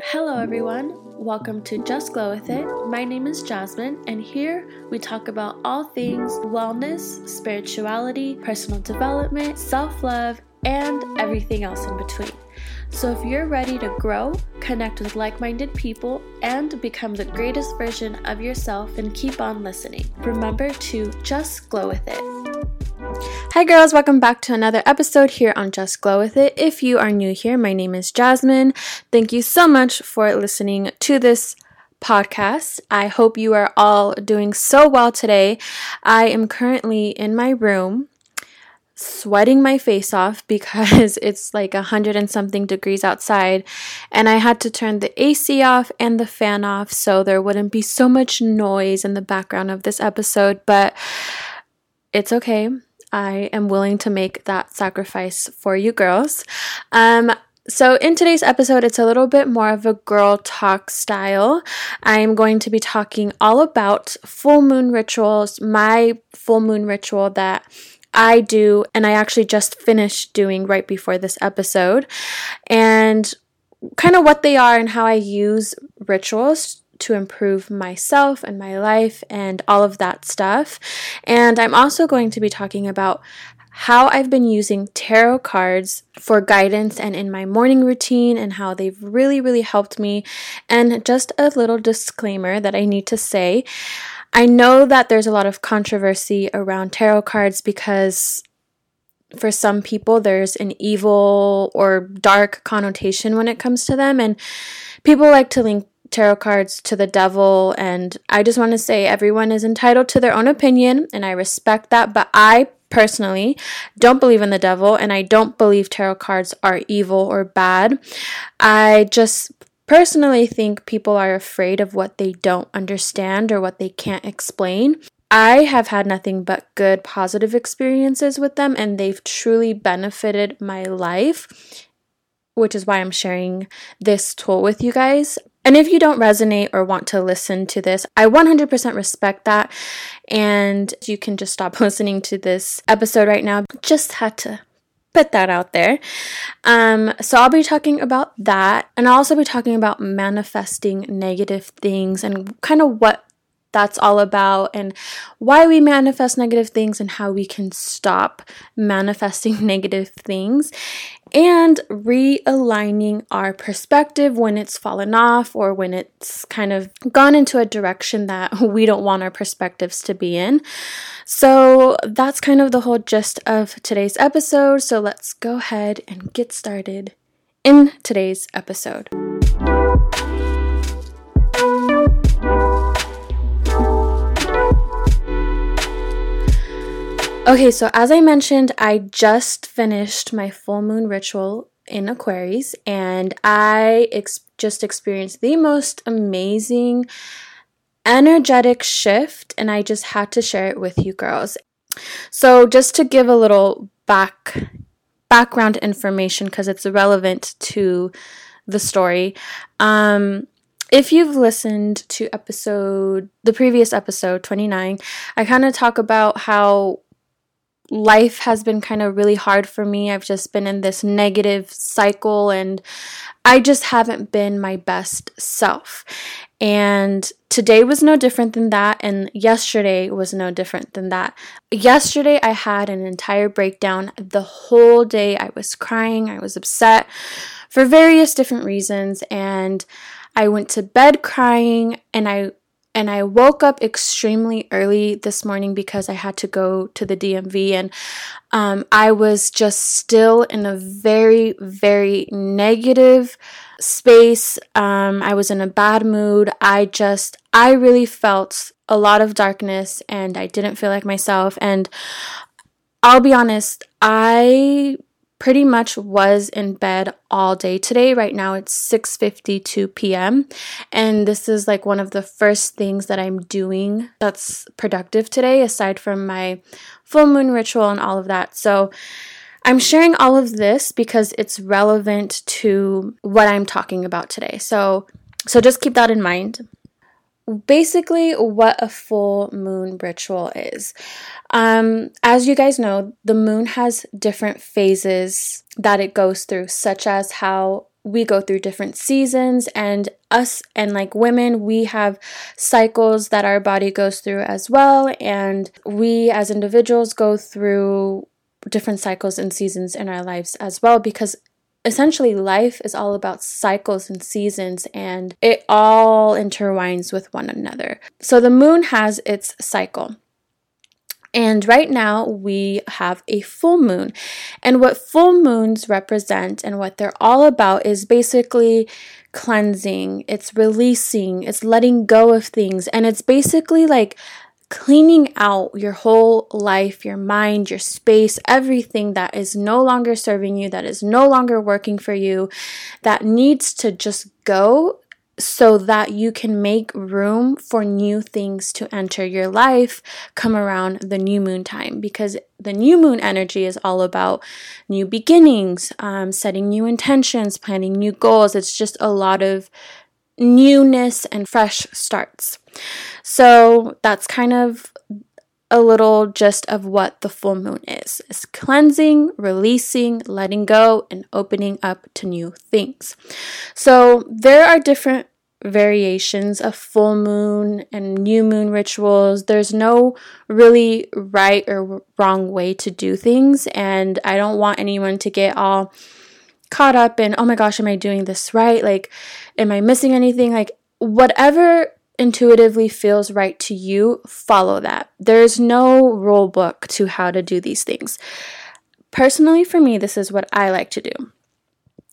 Hello, everyone. Welcome to Just Glow With It. My name is Jasmine, and here we talk about all things wellness, spirituality, personal development, self love, and everything else in between. So, if you're ready to grow, connect with like minded people, and become the greatest version of yourself, and keep on listening, remember to just glow with it. Hi, girls, welcome back to another episode here on Just Glow With It. If you are new here, my name is Jasmine. Thank you so much for listening to this podcast. I hope you are all doing so well today. I am currently in my room sweating my face off because it's like a hundred and something degrees outside and I had to turn the AC off and the fan off so there wouldn't be so much noise in the background of this episode, but it's okay. I am willing to make that sacrifice for you girls. Um, so, in today's episode, it's a little bit more of a girl talk style. I am going to be talking all about full moon rituals, my full moon ritual that I do, and I actually just finished doing right before this episode, and kind of what they are and how I use rituals to improve myself and my life and all of that stuff. And I'm also going to be talking about how I've been using tarot cards for guidance and in my morning routine and how they've really, really helped me. And just a little disclaimer that I need to say I know that there's a lot of controversy around tarot cards because for some people there's an evil or dark connotation when it comes to them and people like to link tarot cards to the devil. And I just want to say everyone is entitled to their own opinion, and I respect that. But I personally don't believe in the devil, and I don't believe tarot cards are evil or bad. I just personally think people are afraid of what they don't understand or what they can't explain. I have had nothing but good, positive experiences with them, and they've truly benefited my life, which is why I'm sharing this tool with you guys. And if you don't resonate or want to listen to this, I 100% respect that. And you can just stop listening to this episode right now. Just had to put that out there. Um, so I'll be talking about that. And I'll also be talking about manifesting negative things and kind of what that's all about and why we manifest negative things and how we can stop manifesting negative things and realigning our perspective when it's fallen off or when it's kind of gone into a direction that we don't want our perspectives to be in. So that's kind of the whole gist of today's episode. So let's go ahead and get started in today's episode. Okay, so as I mentioned, I just finished my full moon ritual in Aquarius and I ex- just experienced the most amazing energetic shift and I just had to share it with you girls. So just to give a little back background information because it's relevant to the story. Um if you've listened to episode the previous episode 29, I kind of talk about how life has been kind of really hard for me. I've just been in this negative cycle and I just haven't been my best self. And today was no different than that, and yesterday was no different than that. Yesterday, I had an entire breakdown. The whole day, I was crying, I was upset for various different reasons, and I went to bed crying, and I and I woke up extremely early this morning because I had to go to the DMV and um, I was just still in a very, very negative space. Um, I was in a bad mood. I just, I really felt a lot of darkness and I didn't feel like myself. And I'll be honest, I pretty much was in bed all day today. Right now it's 6:52 p.m. and this is like one of the first things that I'm doing that's productive today aside from my full moon ritual and all of that. So I'm sharing all of this because it's relevant to what I'm talking about today. So so just keep that in mind basically what a full moon ritual is. Um, as you guys know, the moon has different phases that it goes through, such as how we go through different seasons and us and like women we have cycles that our body goes through as well and we as individuals go through different cycles and seasons in our lives as well because essentially life is all about cycles and seasons and it all intertwines with one another. So the moon has its cycle. And right now we have a full moon. And what full moons represent and what they're all about is basically cleansing, it's releasing, it's letting go of things. And it's basically like cleaning out your whole life, your mind, your space, everything that is no longer serving you, that is no longer working for you, that needs to just go so that you can make room for new things to enter your life come around the new moon time. Because the new moon energy is all about new beginnings um, setting new intentions planning new goals. It's just a lot of newness and fresh starts so that's kind of a little gist of what the full moon is. It's cleansing, releasing, letting go, and opening up to new things. So there are different variations of full moon and new moon rituals. There's no really right or wrong way to do things, and I don't want anyone to get all caught up in, oh my gosh, am I doing this right? Like, am I missing anything? Like, whatever intuitively feels right to you, follow that. There's no rule book to how to do these things. Personally, for me, this is what I like to do.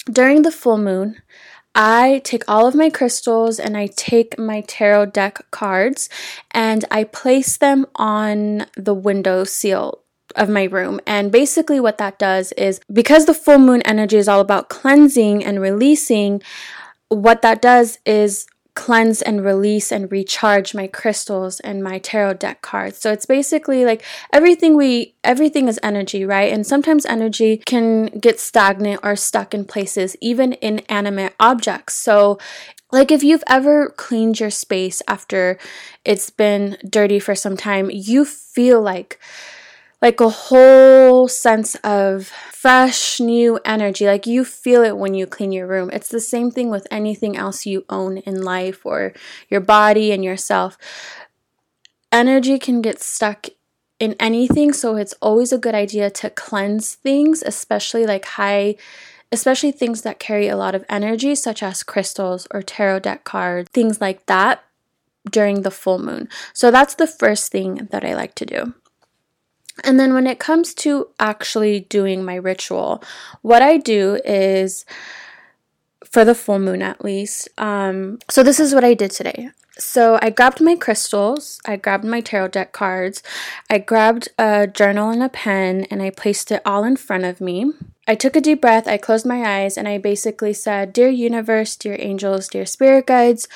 During the full moon, I take all of my crystals and I take my tarot deck cards and I place them on the window seal of my room. And basically, what that does is because the full moon energy is all about cleansing and releasing, what that does is cleanse and release and recharge my crystals and my tarot deck cards. So it's basically like everything we everything is energy, right? And sometimes energy can get stagnant or stuck in places, even inanimate objects. So like if you've ever cleaned your space after it's been dirty for some time, you feel like like a whole sense of fresh new energy. Like you feel it when you clean your room. It's the same thing with anything else you own in life or your body and yourself. Energy can get stuck in anything, so it's always a good idea to cleanse things, especially like high especially things that carry a lot of energy such as crystals or tarot deck cards, things like that during the full moon. So that's the first thing that I like to do. And then when it comes to actually doing my ritual, what I do is for the full moon at least. Um, so this is what I did today. So I grabbed my crystals, I grabbed my tarot deck cards, I grabbed a journal and a pen, and I placed it all in front of me. I took a deep breath, I closed my eyes, and I basically said, Dear universe, dear angels, dear spirit guides,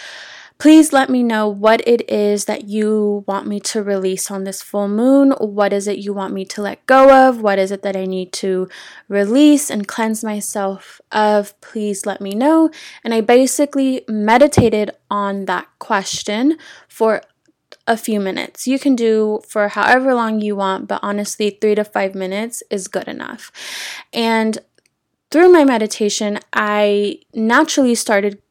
Please let me know what it is that you want me to release on this full moon. What is it you want me to let go of? What is it that I need to release and cleanse myself of? Please let me know. And I basically meditated on that question for a few minutes. You can do for however long you want, but honestly, three to five minutes is good enough. And through my meditation, I naturally started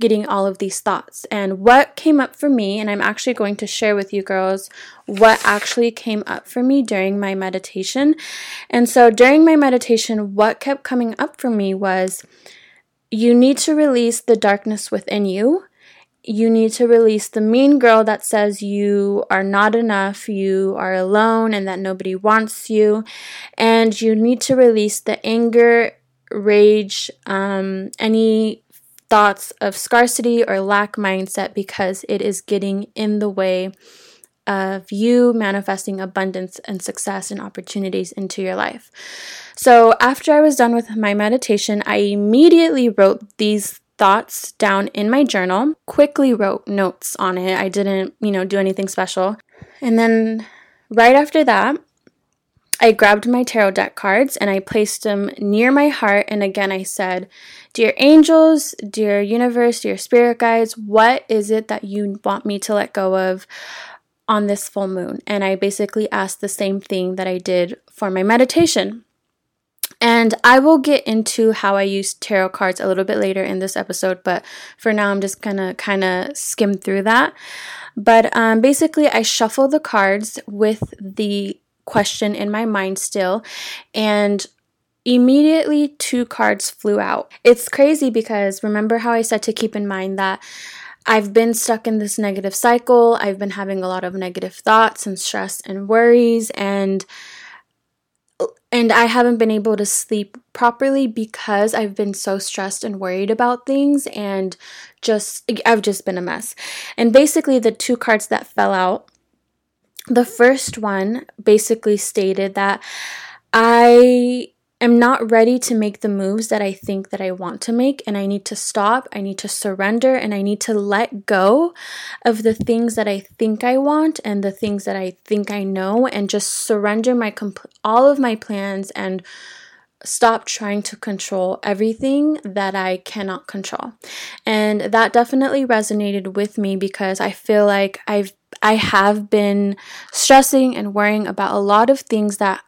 getting all of these thoughts. And what came up for me, and I'm actually going to share with you girls what actually came up for me during my meditation. And so during my meditation, what kept coming up for me was you need to release the darkness within you. You need to release the mean girl that says you are not enough, you are alone, and that nobody wants you. And you need to release the anger, rage, um, any thoughts of scarcity or lack mindset because it is getting in the way of you manifesting abundance and success and opportunities into your life. So, after I was done with my meditation, I immediately wrote these thoughts down in my journal, quickly wrote notes on it. I didn't, you know, do anything special. And then right after that, I grabbed my tarot deck cards and I placed them near my heart. And again, I said, Dear angels, dear universe, dear spirit guides, what is it that you want me to let go of on this full moon? And I basically asked the same thing that I did for my meditation. And I will get into how I use tarot cards a little bit later in this episode, but for now I'm just gonna kind of skim through that. But um, basically, I shuffle the cards with the question in my mind still, and immediately two cards flew out. It's crazy because remember how I said to keep in mind that I've been stuck in this negative cycle. I've been having a lot of negative thoughts and stress and worries and and I haven't been able to sleep properly because I've been so stressed and worried about things and just I've just been a mess. And basically the two cards that fell out the first one basically stated that I am not ready to make the moves that I think that I want to make and I need to stop, I need to surrender and I need to let go of the things that I think I want and the things that I think I know and just surrender my compl- all of my plans and stop trying to control everything that I cannot control. And that definitely resonated with me because I feel like I've I have been stressing and worrying about a lot of things that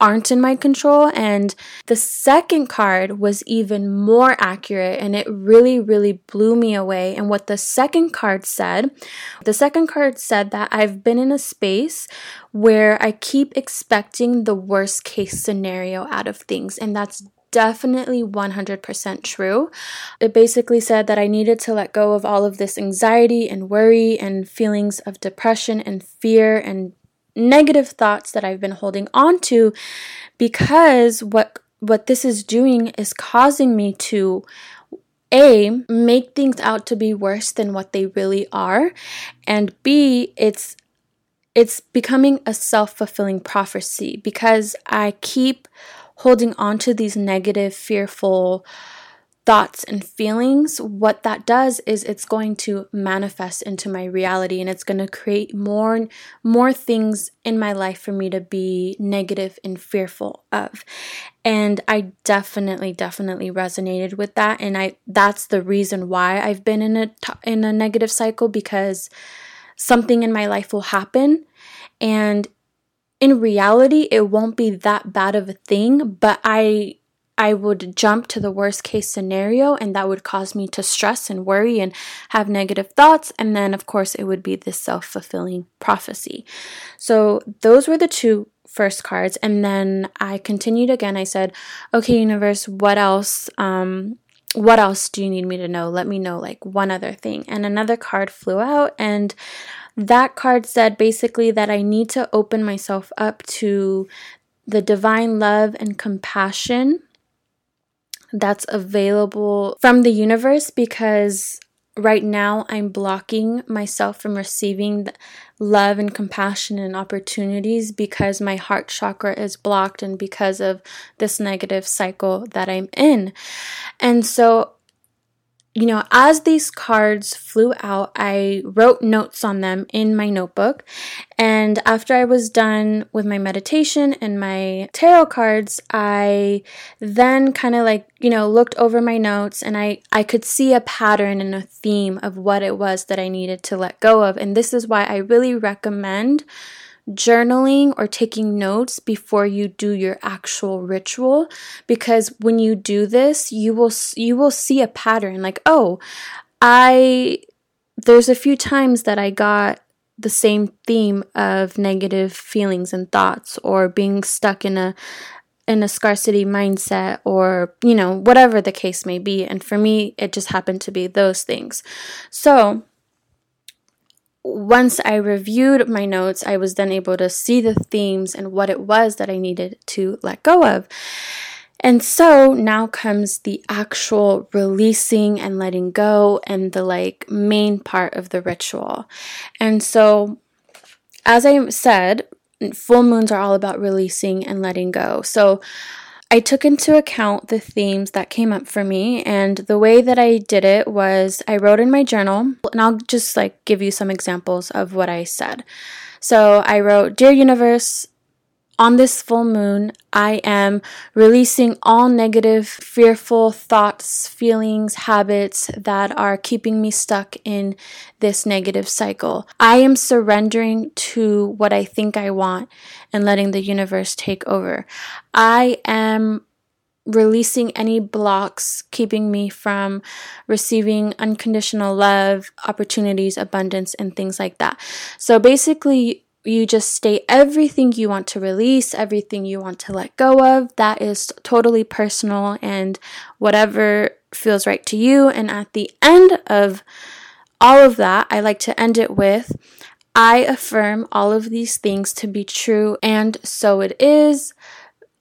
aren't in my control. And the second card was even more accurate and it really, really blew me away. And what the second card said the second card said that I've been in a space where I keep expecting the worst case scenario out of things. And that's definitely 100% true. It basically said that I needed to let go of all of this anxiety and worry and feelings of depression and fear and negative thoughts that I've been holding on to because what what this is doing is causing me to a make things out to be worse than what they really are and b it's it's becoming a self-fulfilling prophecy because I keep holding on to these negative fearful thoughts and feelings, what that does is it's going to manifest into my reality and it's going to create more more things in my life for me to be negative and fearful of. And I definitely definitely resonated with that and I that's the reason why I've been in a in a negative cycle because something in my life will happen and in reality it won't be that bad of a thing, but I I would jump to the worst case scenario, and that would cause me to stress and worry and have negative thoughts. And then, of course, it would be this self fulfilling prophecy. So, those were the two first cards. And then I continued again. I said, Okay, universe, what else? Um, what else do you need me to know? Let me know, like one other thing. And another card flew out, and that card said basically that I need to open myself up to the divine love and compassion that's available from the universe because right now I'm blocking myself from receiving love and compassion and opportunities because my heart chakra is blocked and because of this negative cycle that I'm in. And so you know, as these cards flew out, I wrote notes on them in my notebook. And after I was done with my meditation and my tarot cards, I then kind of like, you know, looked over my notes and I, I could see a pattern and a theme of what it was that I needed to let go of. And this is why I really recommend journaling or taking notes before you do your actual ritual because when you do this you will you will see a pattern like oh i there's a few times that i got the same theme of negative feelings and thoughts or being stuck in a in a scarcity mindset or you know whatever the case may be. And for me it just happened to be those things. So once I reviewed my notes, I was then able to see the themes and what it was that I needed to let go of. And so now comes the actual releasing and letting go and the like main part of the ritual. And so, as I said, full moons are all about releasing and letting go. So, I took into account the themes that came up for me, and the way that I did it was I wrote in my journal, and I'll just like give you some examples of what I said. So I wrote, Dear Universe, on this full moon, I am releasing all negative, fearful thoughts, feelings, habits that are keeping me stuck in this negative cycle. I am surrendering to what I think I want and letting the universe take over. I am releasing any blocks keeping me from receiving unconditional love, opportunities, abundance, and things like that. So basically, you just state everything you want to release, everything you want to let go of. That is totally personal and whatever feels right to you. And at the end of all of that, I like to end it with I affirm all of these things to be true, and so it is.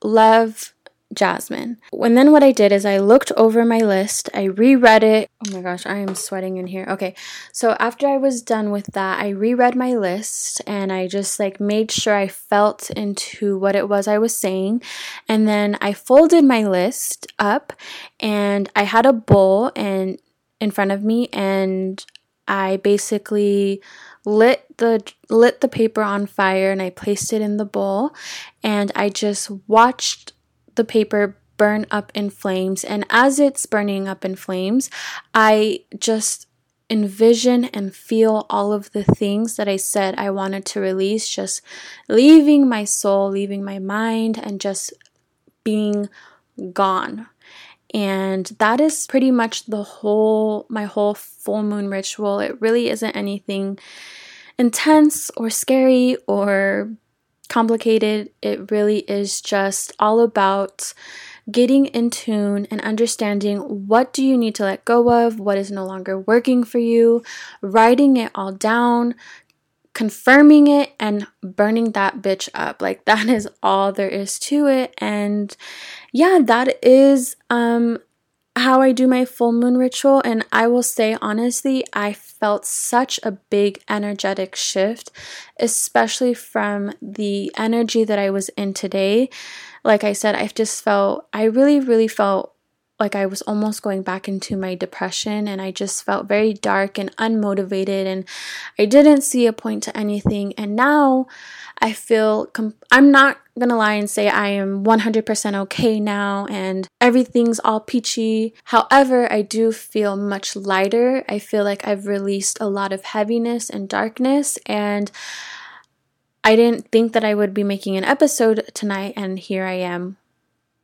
Love, Jasmine. And then what I did is I looked over my list, I reread it. Oh my gosh, I am sweating in here. Okay, so after I was done with that, I reread my list and I just like made sure I felt into what it was I was saying. And then I folded my list up and I had a bowl and in front of me and I basically lit the lit the paper on fire and I placed it in the bowl and I just watched the paper burn up in flames. And as it's burning up in flames, I just envision and feel all of the things that I said I wanted to release, just leaving my soul, leaving my mind, and just being gone. And that is pretty much the whole, my whole full moon ritual. It really isn't anything intense or scary or complicated. It really is just all about getting in tune and understanding what do you need to let go of, what is no longer working for you, writing it all down, confirming it and burning that bitch up. Like that is all there is to it and yeah, that is um how I do my full moon ritual. And I will say, honestly, I felt such a big energetic shift, especially from the energy that I was in today. Like I said, I just felt, I really, really felt like I was almost going back into my depression and I just felt very dark and unmotivated and I didn't see a point to anything. And now I feel, com- I'm not gonna lie and say I am 100% okay now and everything's all peachy. However, I do feel much lighter. I feel like I've released a lot of heaviness and darkness and I didn't think that I would be making an episode tonight, and here I am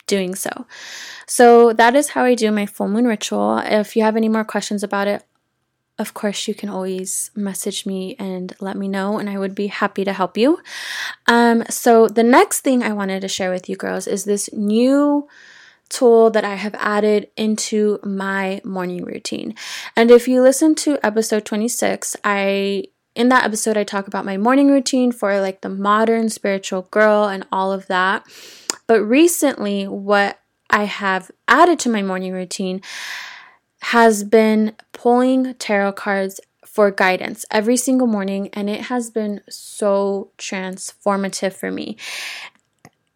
doing so. So that is how I do my full moon ritual. If you have any more questions about it, of course, you can always message me and let me know, and I would be happy to help you. Um, so, the next thing I wanted to share with you girls is this new tool that I have added into my morning routine. And if you listen to episode 26, I in that episode I talk about my morning routine for like the modern spiritual girl and all of that. But recently, what I have added to my morning routine has been pulling tarot cards for guidance every single morning, and it has been so transformative for me.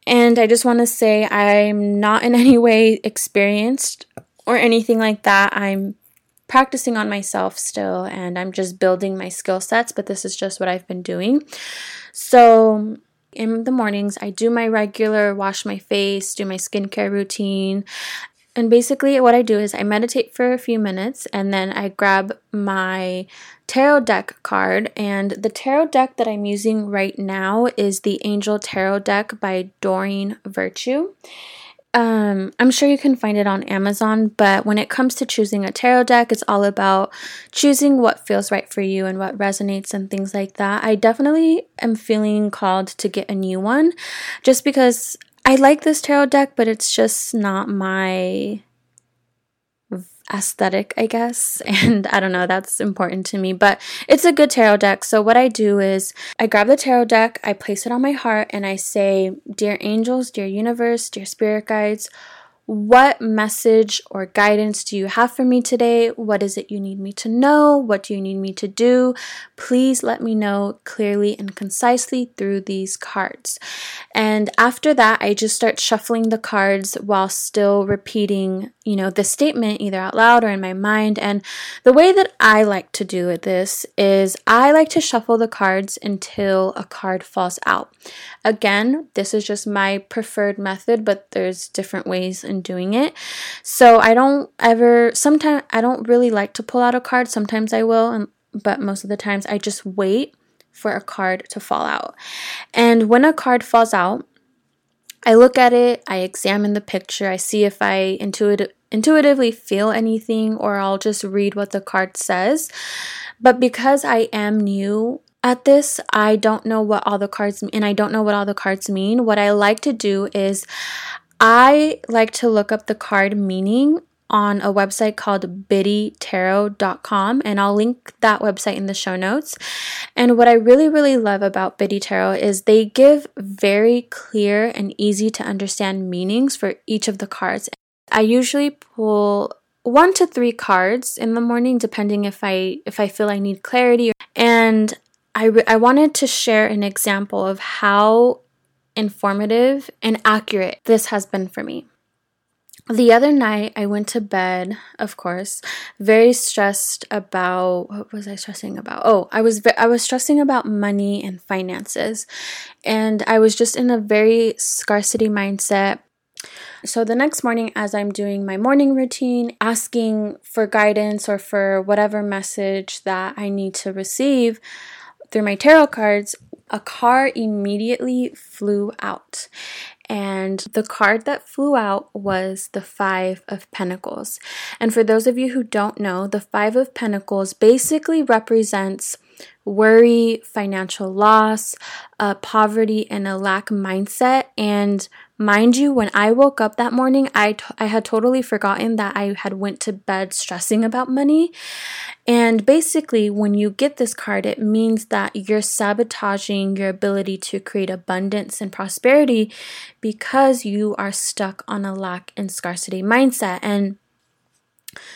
And I just want to say, I'm not in any way experienced or anything like that. I'm practicing on myself still, and I'm just building my skill sets, but this is just what I've been doing. So, in the mornings, I do my regular wash my face, do my skincare routine. And basically, what I do is I meditate for a few minutes and then I grab my tarot deck card. And the tarot deck that I'm using right now is the Angel Tarot deck by Doreen Virtue. Um, I'm sure you can find it on Amazon, but when it comes to choosing a tarot deck, it's all about choosing what feels right for you and what resonates and things like that. I definitely am feeling called to get a new one just because I like this tarot deck, but it's just not my aesthetic, I guess. And I don't know, that's important to me, but it's a good tarot deck. So, what I do is I grab the tarot deck, I place it on my heart, and I say, Dear angels, dear universe, dear spirit guides, what message or guidance do you have for me today? What is it you need me to know? What do you need me to do? Please let me know clearly and concisely through these cards. And after that, I just start shuffling the cards while still repeating, you know, the statement either out loud or in my mind. And the way that I like to do with this is I like to shuffle the cards until a card falls out. Again, this is just my preferred method, but there's different ways in doing it. So I don't ever sometimes I don't really like to pull out a card. Sometimes I will and but most of the times I just wait for a card to fall out. And when a card falls out, I look at it, I examine the picture, I see if I intuit- intuitively feel anything, or I'll just read what the card says. But because I am new at this, I don't know what all the cards and I don't know what all the cards mean. What I like to do is I like to look up the card meaning on a website called biddytarot.com and I'll link that website in the show notes. And what I really really love about Biddy Tarot is they give very clear and easy to understand meanings for each of the cards. I usually pull one to three cards in the morning depending if I if I feel I need clarity and I re- I wanted to share an example of how informative and accurate this has been for me. The other night, I went to bed, of course, very stressed about what was I stressing about? Oh, I was I was stressing about money and finances, and I was just in a very scarcity mindset. So the next morning, as I'm doing my morning routine, asking for guidance or for whatever message that I need to receive through my tarot cards, a car immediately flew out. And the card that flew out was the Five of Pentacles. And for those of you who don't know, the Five of Pentacles basically represents worry, financial loss, uh, poverty, and a lack mindset. And mind you, when I woke up that morning, I, t- I had totally forgotten that I had went to bed stressing about money. And basically, when you get this card, it means that you're sabotaging your ability to create abundance and prosperity because you are stuck on a lack and scarcity mindset. And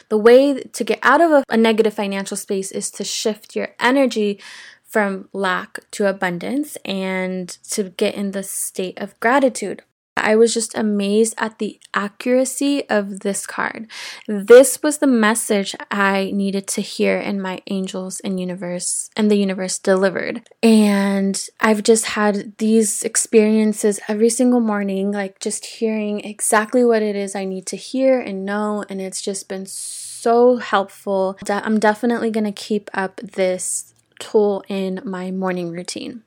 the way to get out of a, a negative financial space is to shift your energy from lack to abundance and to get in the state of gratitude. I was just amazed at the accuracy of this card. This was the message I needed to hear and my angels and universe and the universe delivered. And I've just had these experiences every single morning, like just hearing exactly what it is I need to hear and know. And it's just been so helpful. I'm definitely going to keep up this tool in my morning routine.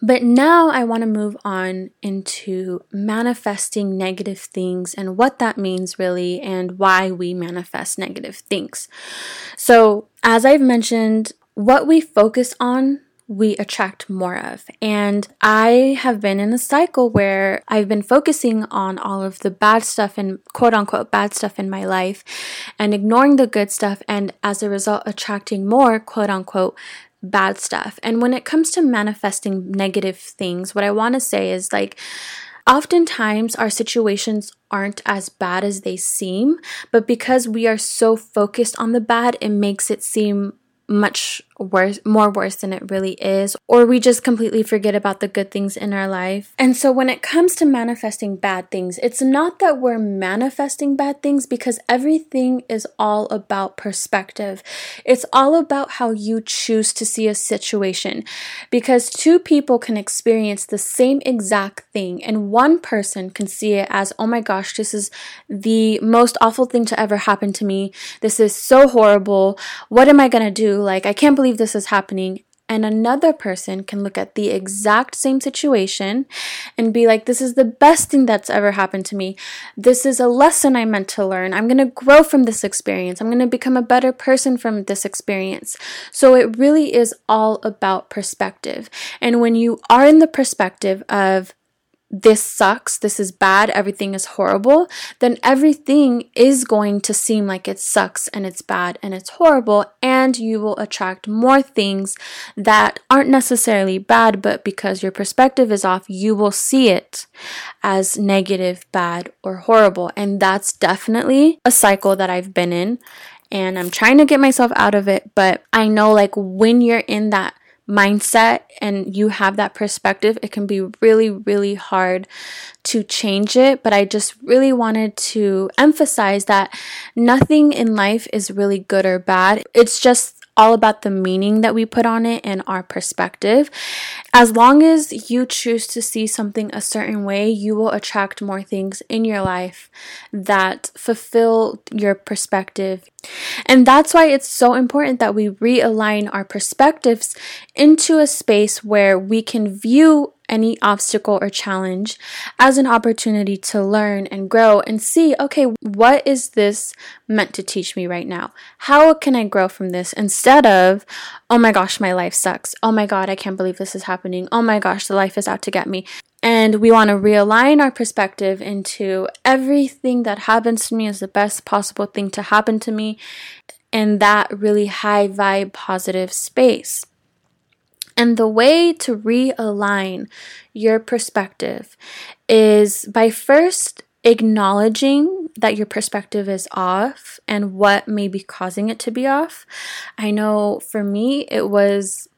But now I want to move on into manifesting negative things and what that means really and why we manifest negative things. So, as I've mentioned, what we focus on we attract more of. And I have been in a cycle where I've been focusing on all of the bad stuff and quote unquote bad stuff in my life and ignoring the good stuff, and as a result, attracting more quote unquote bad stuff. And when it comes to manifesting negative things, what I want to say is like, oftentimes our situations aren't as bad as they seem, but because we are so focused on the bad, it makes it seem much worse, more worse than it really is, or we just completely forget about the good things in our life. And so when it comes to manifesting bad things, it's not that we're manifesting bad things because everything is all about perspective. It's all about how you choose to see a situation because two people can experience the same exact thing and one person can see it as, oh my gosh, this is the most awful thing to ever happen to me. This is so horrible. What am I going to do? Like, I can't believe believe this is happening. And another person can look at the exact same situation and be like, this is the best thing that's ever happened to me. This is a lesson I meant to learn. I'm going to grow from this experience. I'm going to become a better person from this experience. So it really is all about perspective. And when you are in the perspective of, this sucks, this is bad, everything is horrible, then everything is going to seem like it sucks and it's bad and it's horrible, and you will attract more things that aren't necessarily bad, but because your perspective is off, you will see it as negative, bad, or horrible. And that's definitely a cycle that I've been in. And I'm trying to get myself out of it, but I know like when you're in that mindset and you have that perspective, it can be really, really hard to change it. But I just really wanted to emphasize that nothing in life is really good or bad. It's just all about the meaning that we put on it and our perspective. As long as you choose to see something a certain way, you will attract more things in your life that fulfill your perspective. And that's why it's so important that we realign our perspectives into a space where we can view any obstacle or challenge as an opportunity to learn and grow and see, okay, what is this meant to teach me right now? How can I grow from this instead of, oh my gosh, my life sucks. Oh my God, I can't believe this is happening. Oh my gosh, the life is out to get me. And we want to realign our perspective into everything that happens to me is the best possible thing to happen to me in that really high vibe positive space. And the way to realign your perspective is by first acknowledging that your perspective is off and what may be causing it to be off. I know for me, it was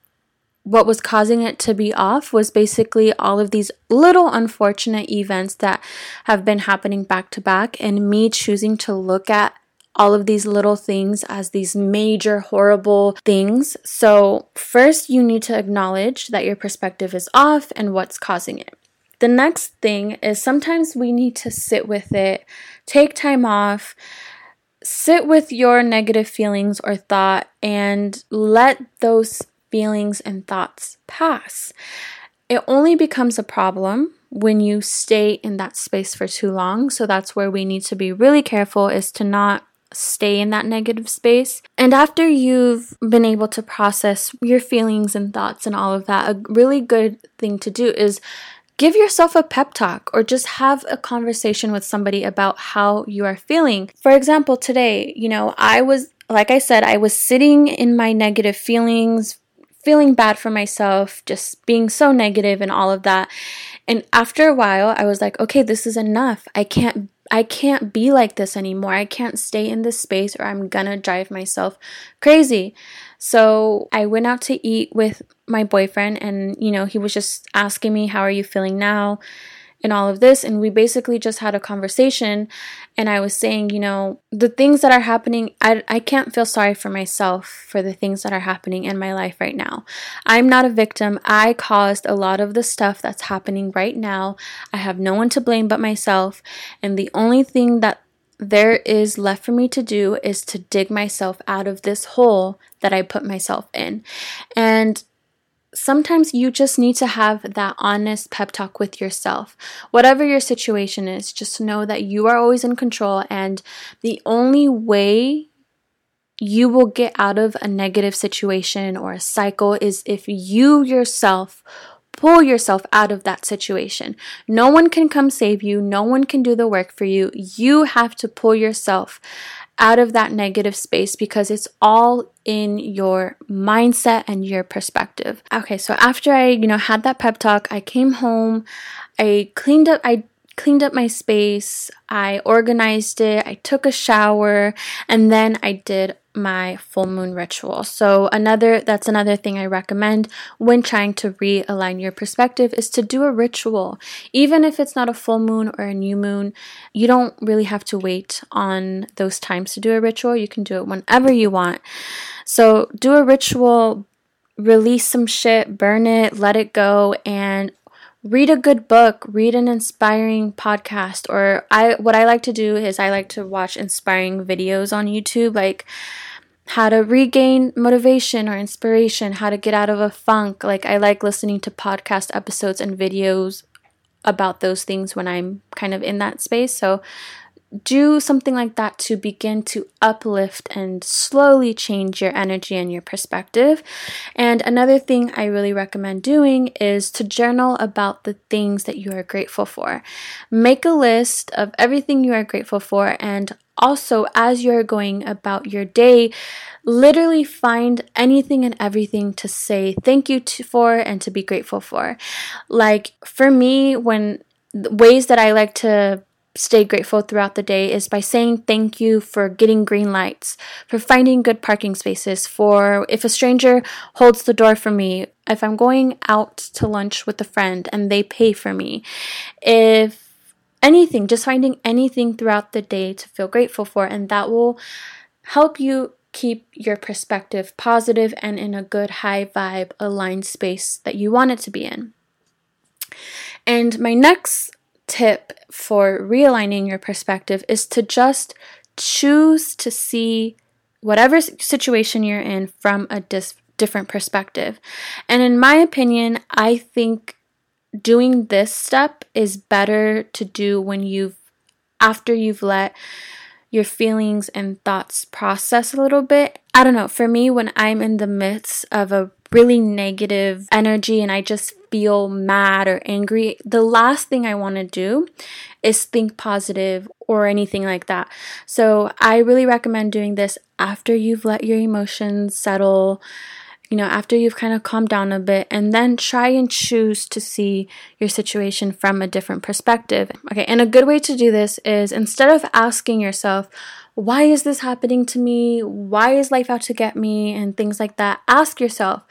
what was causing it to be off was basically all of these little unfortunate events that have been happening back to back, and me choosing to look at all of these little things as these major horrible things. So, first, you need to acknowledge that your perspective is off and what's causing it. The next thing is sometimes we need to sit with it, take time off, sit with your negative feelings or thought, and let those feelings and thoughts pass. It only becomes a problem when you stay in that space for too long. So that's where we need to be really careful is to not stay in that negative space. And after you've been able to process your feelings and thoughts and all of that, a really good thing to do is give yourself a pep talk or just have a conversation with somebody about how you are feeling. For example, today, you know, I was, like I said, I was sitting in my negative feelings, feeling bad for myself, just being so negative and all of that. And after a while, I was like, okay, this is enough. I can't I can't be like this anymore. I can't stay in this space or I'm gonna drive myself crazy. So I went out to eat with my boyfriend, and you know, he was just asking me, How are you feeling now? and all of this. And we basically just had a conversation. And I was saying, you know, the things that are happening, I, I can't feel sorry for myself for the things that are happening in my life right now. I'm not a victim. I caused a lot of the stuff that's happening right now. I have no one to blame but myself. And the only thing that there is left for me to do is to dig myself out of this hole that I put myself in. And sometimes you just need to have that honest pep talk with yourself. Whatever your situation is, just know that you are always in control, and the only way you will get out of a negative situation or a cycle is if you yourself pull yourself out of that situation. No one can come save you, no one can do the work for you. You have to pull yourself out of that negative space because it's all in your mindset and your perspective. Okay, so after I, you know, had that pep talk, I came home, I cleaned up I cleaned up my space, I organized it, I took a shower, and then I did my full moon ritual. So another that's another thing I recommend when trying to realign your perspective is to do a ritual. Even if it's not a full moon or a new moon, you don't really have to wait on those times to do a ritual. You can do it whenever you want. So do a ritual, release some shit, burn it, let it go and read a good book, read an inspiring podcast or I what I like to do is I like to watch inspiring videos on YouTube like how to regain motivation or inspiration, how to get out of a funk. Like I like listening to podcast episodes and videos about those things when I'm kind of in that space. So do something like that to begin to uplift and slowly change your energy and your perspective. And another thing I really recommend doing is to journal about the things that you are grateful for. Make a list of everything you are grateful for, and also as you're going about your day, literally find anything and everything to say thank you to, for and to be grateful for. Like for me, when ways that I like to stay grateful throughout the day is by saying thank you for getting green lights, for finding good parking spaces, for if a stranger holds the door for me, if I'm going out to lunch with a friend and they pay for me, if anything, just finding anything throughout the day to feel grateful for, and that will help you keep your perspective positive and in a good high vibe aligned space that you want it to be in. And my next tip for realigning your perspective is to just choose to see whatever situation you're in from a dis- different perspective. And in my opinion, I think doing this step is better to do when you've after you've let your feelings and thoughts process a little bit. I don't know, for me, when I'm in the midst of a really negative energy and I just feel mad or angry, the last thing I want to do is think positive or anything like that. So I really recommend doing this after you've let your emotions settle you know, after you've kind of calmed down a bit, and then try and choose to see your situation from a different perspective. Okay, and a good way to do this is instead of asking yourself, why is this happening to me? Why is life out to get me? And things like that, ask yourself,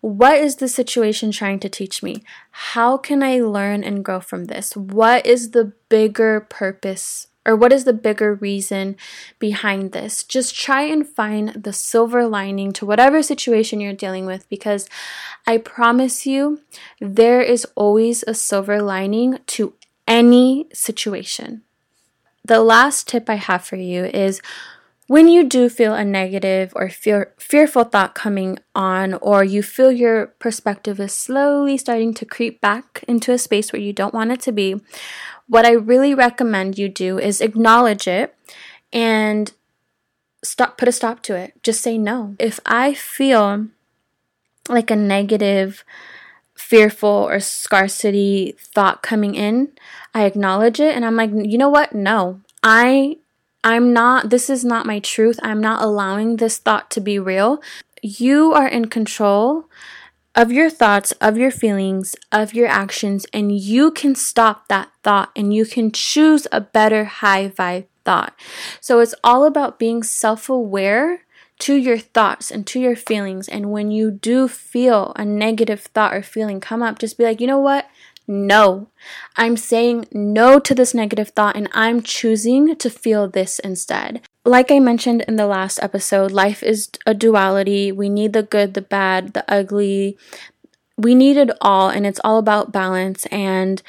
what is the situation trying to teach me? How can I learn and grow from this? What is the bigger purpose or what is the bigger reason behind this? Just try and find the silver lining to whatever situation you're dealing with because I promise you, there is always a silver lining to any situation. The last tip I have for you is when you do feel a negative or fear, fearful thought coming on, or you feel your perspective is slowly starting to creep back into a space where you don't want it to be, what I really recommend you do is acknowledge it and stop put a stop to it. Just say no. If I feel like a negative fearful or scarcity thought coming in, I acknowledge it and I'm like, "You know what? No. I I'm not this is not my truth. I'm not allowing this thought to be real. You are in control of your thoughts, of your feelings, of your actions, and you can stop that thought and you can choose a better high vibe thought. So it's all about being self aware to your thoughts and to your feelings. And when you do feel a negative thought or feeling come up, just be like, you know what? No. I'm saying no to this negative thought and I'm choosing to feel this instead like I mentioned in the last episode, life is a duality. We need the good, the bad, the ugly. We need it all, and it's all about balance. And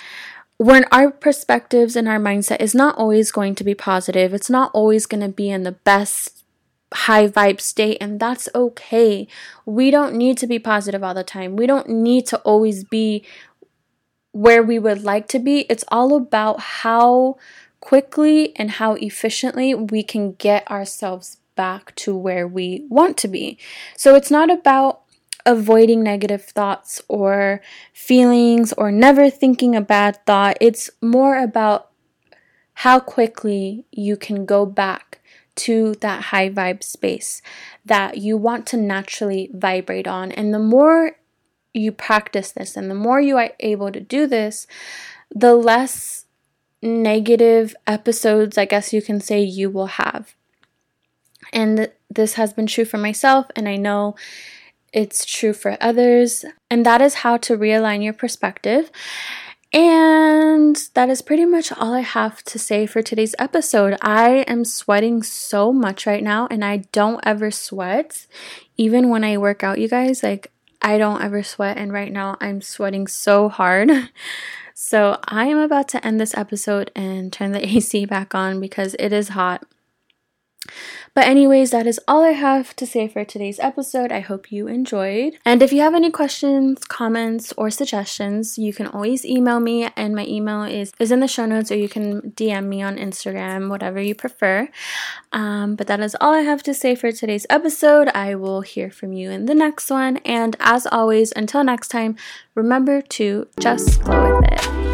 when our perspectives and our mindset is not always going to be positive, it's not always going to be in the best high vibe state, and that's okay. We don't need to be positive all the time. We don't need to always be where we would like to be. It's all about how quickly and how efficiently we can get ourselves back to where we want to be. So it's not about avoiding negative thoughts or feelings or never thinking a bad thought. It's more about how quickly you can go back to that high vibe space that you want to naturally vibrate on. And the more you practice this and the more you are able to do this, the less negative episodes, I guess you can say, you will have. And this has been true for myself, and I know it's true for others. And that is how to realign your perspective. And that is pretty much all I have to say for today's episode. I am sweating so much right now, and I don't ever sweat. Even when I work out, you guys, like, I don't ever sweat, and right now I'm sweating so hard. So I am about to end this episode and turn the AC back on because it is hot. But, anyways, that is all I have to say for today's episode. I hope you enjoyed. And if you have any questions, comments, or suggestions, you can always email me. And my email is, is in the show notes, or you can DM me on Instagram, whatever you prefer. Um, but that is all I have to say for today's episode. I will hear from you in the next one. And as always, until next time, remember to just glow with it.